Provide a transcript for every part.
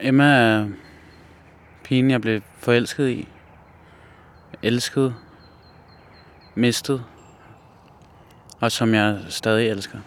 Emma er pigen, jeg blev forelsket i. Elsket. Mistet. Og som jeg stadig elsker.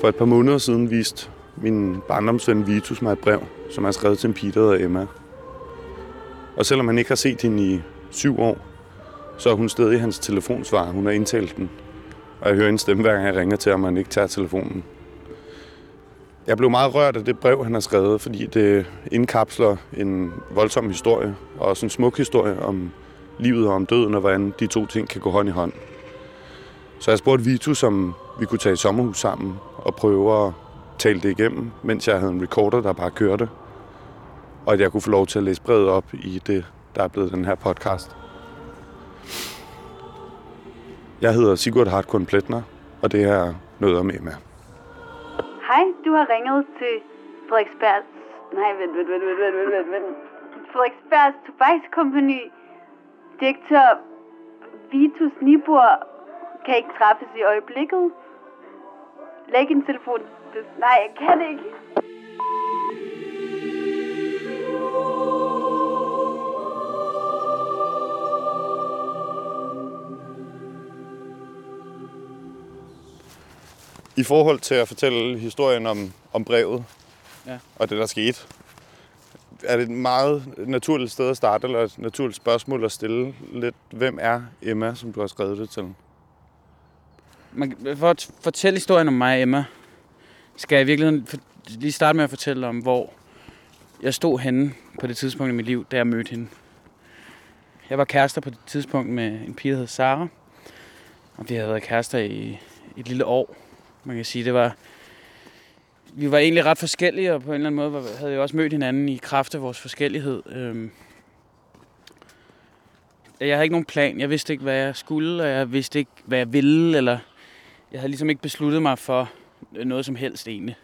For et par måneder siden viste min barndomsven Vitus mig et brev, som er skrevet til en pige, der hedder Emma. Og selvom han ikke har set hende i syv år, så er hun stadig hans telefonsvar. Hun har indtalt den. Og jeg hører en stemme, hver gang jeg ringer til ham, og han ikke tager telefonen. Jeg blev meget rørt af det brev, han har skrevet, fordi det indkapsler en voldsom historie, og også en smuk historie om livet og om døden, og hvordan de to ting kan gå hånd i hånd. Så jeg spurgte Vitus, om vi kunne tage i sommerhus sammen og prøve at tale det igennem, mens jeg havde en recorder, der bare kørte. Og at jeg kunne få lov til at læse brevet op i det, der er blevet den her podcast. Jeg hedder Sigurd Hartkorn Pletner, og det her noget om Emma. Hej, du har ringet til Frederiksbergs... Nej, vent, vent, vent, vent, vent, vent, vent. Frederiksbergs Tobakskompagni. Direktør Vitus Nibor kan ikke træffes i øjeblikket. Læg en telefon. Nej, jeg kan ikke. I forhold til at fortælle historien om, om brevet Ja. og det, der skete, er det et meget naturligt sted at starte, eller et naturligt spørgsmål at stille lidt. Hvem er Emma, som du har skrevet det til? Man, for at fortælle historien om mig og Emma, skal jeg i virkeligheden lige starte med at fortælle om, hvor jeg stod henne på det tidspunkt i mit liv, da jeg mødte hende. Jeg var kærester på det tidspunkt med en pige, der hed Sara. Og vi havde været kærester i et lille år. Man kan sige, det var... Vi var egentlig ret forskellige, og på en eller anden måde havde vi også mødt hinanden i kraft af vores forskellighed. Øhm, jeg havde ikke nogen plan. Jeg vidste ikke, hvad jeg skulle, og jeg vidste ikke, hvad jeg ville, eller jeg havde ligesom ikke besluttet mig for noget som helst egentlig.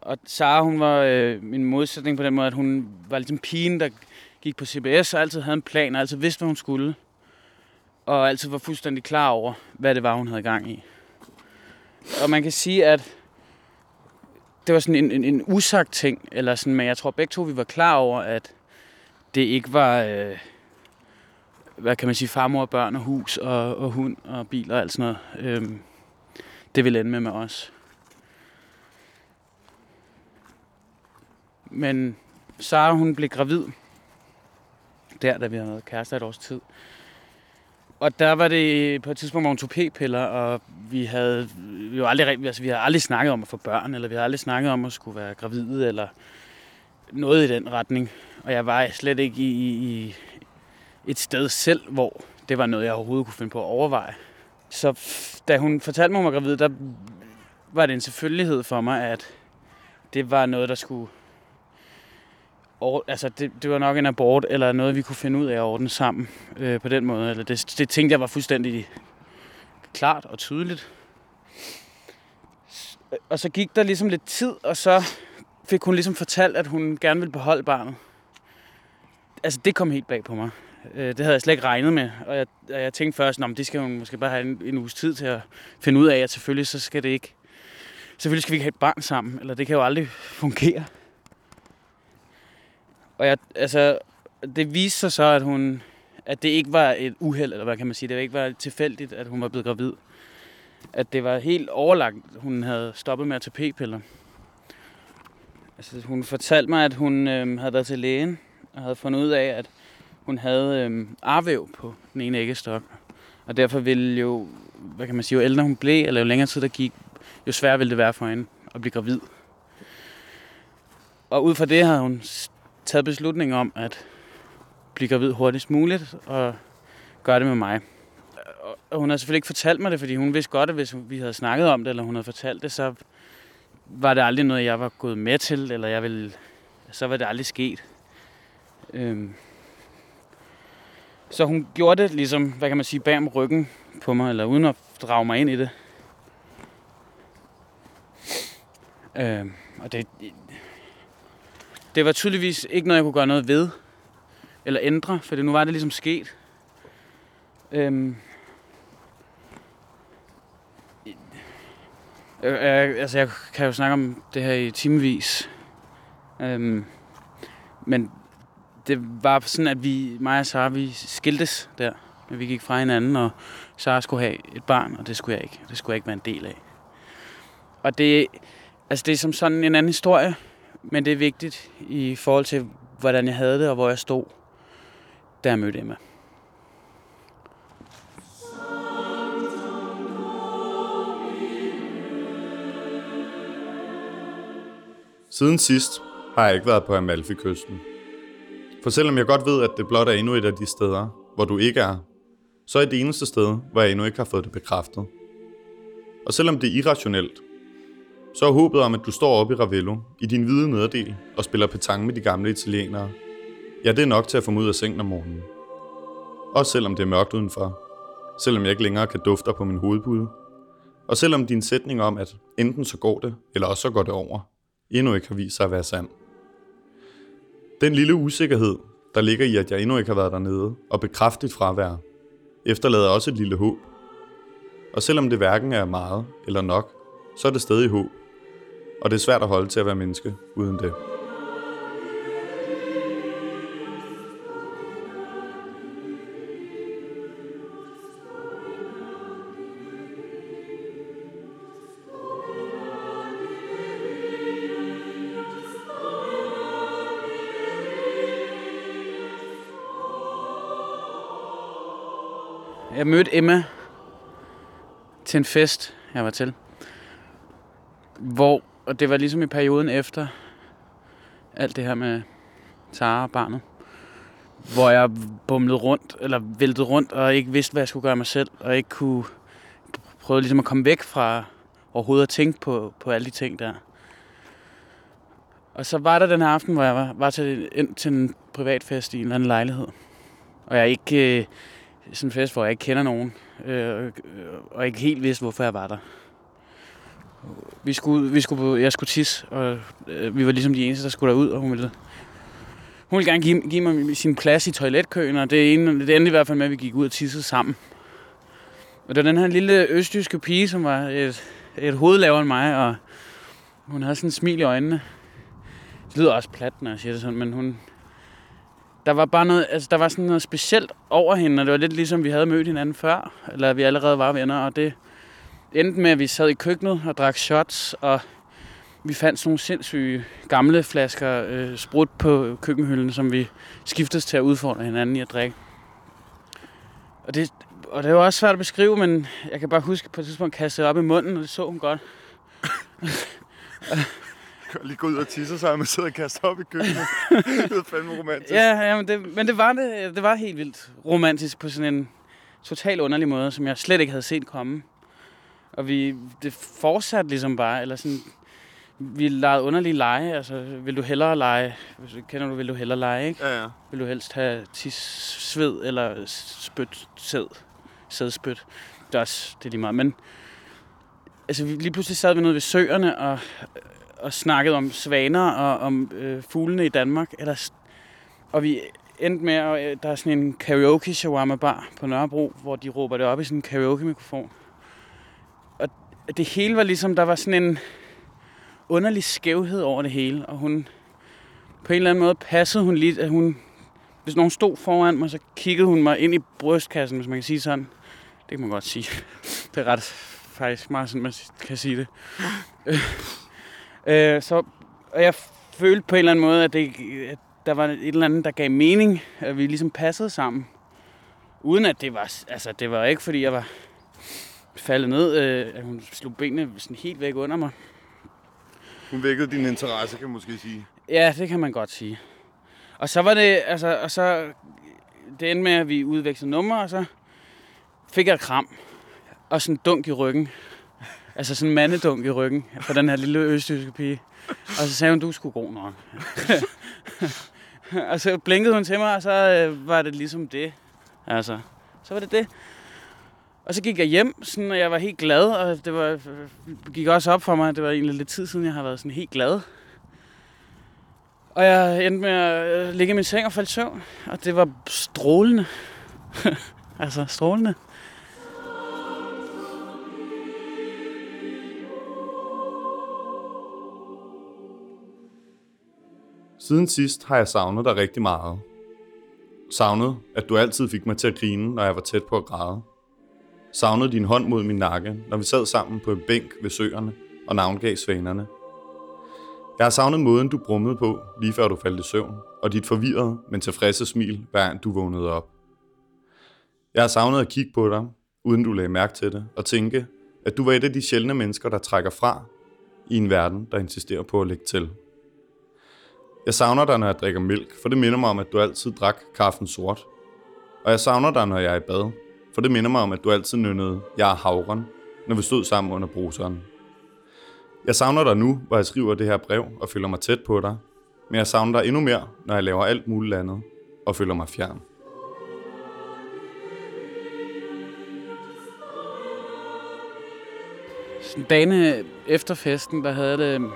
Og Sara, hun var øh, min modsætning på den måde, at hun var ligesom pigen, der gik på CBS og altid havde en plan, og altid vidste, hvad hun skulle. Og altid var fuldstændig klar over, hvad det var, hun havde gang i. Og man kan sige, at det var sådan en, en, en usagt ting, eller sådan, men jeg tror begge to, vi var klar over, at det ikke var, øh, hvad kan man sige, farmor børn og hus og, og hund og bil og alt sådan noget. Øhm, det ville ende med med os. Men Sara, hun blev gravid. Der, da vi havde været kærester et års tid. Og der var det på et tidspunkt, hvor hun tog p-piller, og vi havde, vi, var aldrig, altså, vi havde aldrig snakket om at få børn, eller vi havde aldrig snakket om at skulle være gravide, eller noget i den retning. Og jeg var slet ikke i, i, et sted selv, hvor det var noget, jeg overhovedet kunne finde på at overveje. Så da hun fortalte mig, om at var gravid, der var det en selvfølgelighed for mig, at det var noget, der skulle... Or, altså, det, det var nok en abort, eller noget, vi kunne finde ud af at ordne sammen øh, på den måde. Eller det, det tænkte jeg var fuldstændig klart og tydeligt. Og så gik der ligesom lidt tid, og så fik hun ligesom fortalt, at hun gerne ville beholde barnet. Altså, det kom helt bag på mig. Øh, det havde jeg slet ikke regnet med, og jeg, og jeg tænkte først, at det skal hun måske bare have en, en uges tid til at finde ud af, at selvfølgelig så skal det ikke... Selvfølgelig skal vi ikke have et barn sammen, eller det kan jo aldrig fungere. Og jeg, altså, det viste sig så, at hun, at det ikke var et uheld, eller hvad kan man sige, det ikke var tilfældigt, at hun var blevet gravid. At det var helt overlagt, hun havde stoppet med at tage p-piller. Altså, hun fortalte mig, at hun øh, havde været til lægen, og havde fundet ud af, at hun havde øh, arvæv på den ene æggestok. Og derfor ville jo, hvad kan man sige, jo ældre hun blev, eller jo længere tid der gik, jo sværere ville det være for hende at blive gravid. Og ud fra det havde hun taget beslutning om at blive gravid hurtigst muligt, og gøre det med mig. Og- hun har selvfølgelig ikke fortalt mig det, fordi hun vidste godt, at hvis vi havde snakket om det, eller hun havde fortalt det, så var det aldrig noget, jeg var gået med til, eller jeg ville, så var det aldrig sket. Øhm, så hun gjorde det ligesom, hvad kan man sige, bag om ryggen på mig, eller uden at drage mig ind i det. Øhm, og det, det var tydeligvis ikke noget, jeg kunne gøre noget ved, eller ændre, for nu var det ligesom sket. Øhm, jeg, jeg, altså, jeg kan jo snakke om det her i timevis. Øhm, men det var sådan, at vi, mig og Sara, vi skiltes der. Vi gik fra hinanden, og Sara skulle have et barn, og det skulle jeg ikke. Det skulle jeg ikke være en del af. Og det, altså det er som sådan en anden historie, men det er vigtigt i forhold til, hvordan jeg havde det, og hvor jeg stod, da jeg mødte Emma. Siden sidst har jeg ikke været på Amalfi-kysten. For selvom jeg godt ved, at det blot er endnu et af de steder, hvor du ikke er, så er det eneste sted, hvor jeg endnu ikke har fået det bekræftet. Og selvom det er irrationelt, så er håbet om, at du står oppe i Ravello i din hvide nederdel og spiller petang med de gamle italienere, ja, det er nok til at få mig ud af sengen om morgenen. Også selvom det er mørkt udenfor. Selvom jeg ikke længere kan dufte på min hovedpude. Og selvom din sætning om, at enten så går det, eller også så går det over, endnu ikke har vist sig at være sand. Den lille usikkerhed, der ligger i, at jeg endnu ikke har været dernede, og bekræftet fravær, efterlader også et lille håb. Og selvom det hverken er meget eller nok, så er det stadig håb. Og det er svært at holde til at være menneske uden det. Jeg mødte Emma til en fest, jeg var til. Hvor, og det var ligesom i perioden efter alt det her med Sara og barnet. Hvor jeg bumlede rundt, eller væltede rundt, og ikke vidste, hvad jeg skulle gøre mig selv. Og ikke kunne prøve ligesom at komme væk fra overhovedet at tænke på, på alle de ting der. Og så var der den her aften, hvor jeg var, var til, ind til en privatfest i en eller anden lejlighed. Og jeg ikke... Øh, sådan en fest, hvor jeg ikke kender nogen, øh, og ikke helt vidste, hvorfor jeg var der. Vi skulle, vi skulle, jeg skulle tisse, og øh, vi var ligesom de eneste, der skulle derud, og hun ville, hun ville gerne give, give mig sin plads i toiletkøen, og det, ene, det endte i hvert fald med, at vi gik ud og tissede sammen. Og det var den her lille østjyske pige, som var et, et hoved lavere end mig, og hun havde sådan en smil i øjnene. Det lyder også plat, når jeg siger det sådan, men hun, der var bare noget, altså der var sådan noget specielt over hende, og det var lidt ligesom, vi havde mødt hinanden før, eller vi allerede var venner, og det endte med, at vi sad i køkkenet og drak shots, og vi fandt sådan nogle sindssyge gamle flasker øh, sprut på køkkenhylden, som vi skiftes til at udfordre hinanden i at drikke. Og det, og det var også svært at beskrive, men jeg kan bare huske, på et tidspunkt kastede op i munden, og det så hun godt. lige gå ud og tisse sig, og man sidder og kaster op i køkkenet. det er fandme romantisk. Ja, ja men, det, men det, var det, det var helt vildt romantisk på sådan en total underlig måde, som jeg slet ikke havde set komme. Og vi, det fortsatte ligesom bare, eller sådan, vi legede underlige lege, altså vil du hellere lege, kender du, vil du hellere lege, ikke? Ja, ja. Vil du helst have tis, sved eller spyt, sæd, sædspyt. Det er også, det er lige meget, men altså vi, lige pludselig sad vi nede ved søerne, og og snakkede om svaner og om øh, fuglene i Danmark. Eller, og vi endte med, at øh, der er sådan en karaoke shawarma bar på Nørrebro, hvor de råber det op i sådan en karaoke mikrofon. Og det hele var ligesom, der var sådan en underlig skævhed over det hele, og hun på en eller anden måde passede hun lidt, at hun, hvis nogen stod foran mig, så kiggede hun mig ind i brystkassen, hvis man kan sige sådan. Det kan man godt sige. Det er ret faktisk meget sådan, man kan sige det. Øh, så, og jeg følte på en eller anden måde, at, det, at der var et eller andet, der gav mening, at vi ligesom passede sammen. Uden at det var, altså det var ikke, fordi jeg var faldet ned, øh, at hun slog benene sådan helt væk under mig. Hun vækkede din interesse, kan man måske sige. Ja, det kan man godt sige. Og så var det, altså, og så, det endte med, at vi udvekslede numre, og så fik jeg et kram. Og sådan en dunk i ryggen. Altså sådan en mandedunk i ryggen på den her lille østjyske pige. Og så sagde hun, du skulle god nok. og så blinkede hun til mig, og så øh, var det ligesom det. Altså, så var det det. Og så gik jeg hjem, sådan, og jeg var helt glad, og det var, øh, gik også op for mig, at det var egentlig lidt tid siden, jeg har været sådan helt glad. Og jeg endte med at øh, ligge i min seng og falde søvn, og det var strålende. altså, strålende. Siden sidst har jeg savnet dig rigtig meget. Savnet, at du altid fik mig til at grine, når jeg var tæt på at græde. Savnet din hånd mod min nakke, når vi sad sammen på en bænk ved søerne og navngav svanerne. Jeg har savnet måden, du brummede på, lige før du faldt i søvn, og dit forvirrede, men tilfredse smil, hver du vågnede op. Jeg har savnet at kigge på dig, uden du lagde mærke til det, og tænke, at du var et af de sjældne mennesker, der trækker fra i en verden, der insisterer på at lægge til. Jeg savner dig, når jeg drikker mælk, for det minder mig om, at du altid drak kaffen sort. Og jeg savner dig, når jeg er i bad, for det minder mig om, at du altid nynnede Jeg er havren, når vi stod sammen under bruseren. Jeg savner dig nu, hvor jeg skriver det her brev og føler mig tæt på dig, men jeg savner dig endnu mere, når jeg laver alt muligt andet og føler mig fjern. Dagene efter festen, der havde det...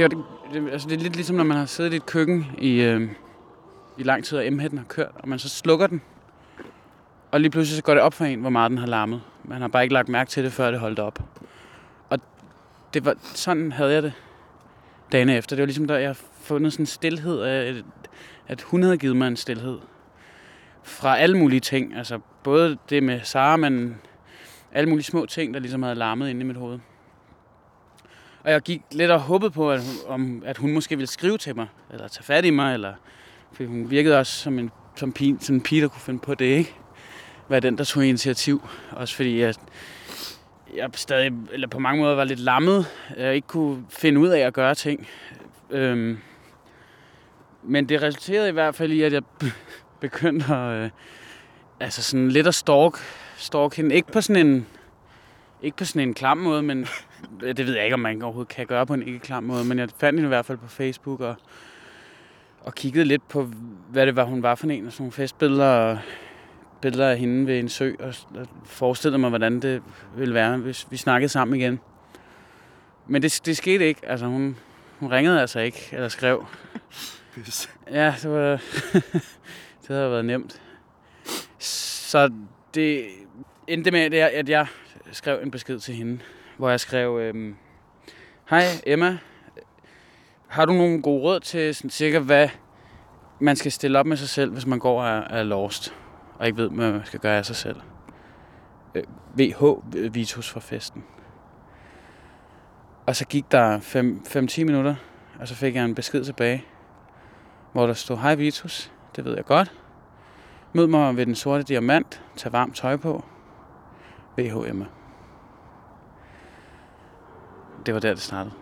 Det, var, det, det, altså det er lidt ligesom, når man har siddet i et køkken i, øh, i lang tid, og m har kørt, og man så slukker den. Og lige pludselig så går det op for en, hvor meget den har larmet. Man har bare ikke lagt mærke til det, før det holdt op. Og det var, sådan havde jeg det dagene efter. Det var ligesom, da jeg fundet sådan en stillhed, at, at hun havde givet mig en stillhed. Fra alle mulige ting. Altså både det med Sara, men alle mulige små ting, der ligesom havde larmet inde i mit hoved. Og jeg gik lidt og håbede på, at hun, om, at hun måske ville skrive til mig, eller tage fat i mig, eller, for hun virkede også som en, som pige, som en pige, der kunne finde på det, ikke? Være den, der tog initiativ. Også fordi jeg, jeg stadig, eller på mange måder var lidt lammet. Jeg ikke kunne finde ud af at gøre ting. Øhm, men det resulterede i hvert fald i, at jeg begyndte at, øh, altså sådan lidt at stalk, stalk hende. Ikke på sådan en, ikke på sådan en klam måde, men det ved jeg ikke, om man overhovedet kan gøre på en ikke klam måde, men jeg fandt hende i hvert fald på Facebook og, og kiggede lidt på, hvad det var, hun var for en, og sådan nogle festbilleder og billeder af hende ved en sø, og, og forestillede mig, hvordan det ville være, hvis vi snakkede sammen igen. Men det, det skete ikke. Altså, hun, hun ringede altså ikke, eller skrev. Ja, det var... det havde været nemt. Så det endte med, at jeg skrev en besked til hende, hvor jeg skrev, øhm, Hej Emma, har du nogle gode råd til sådan cirka, hvad man skal stille op med sig selv, hvis man går og er, er lost, og ikke ved, hvad man skal gøre af sig selv? Øh, VH, Vitus fra festen. Og så gik der 5-10 minutter, og så fik jeg en besked tilbage, hvor der stod, Hej Vitus, det ved jeg godt. Mød mig ved den sorte diamant, tag varmt tøj på, VH det var der, det startede.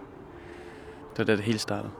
Det var der, det hele startede.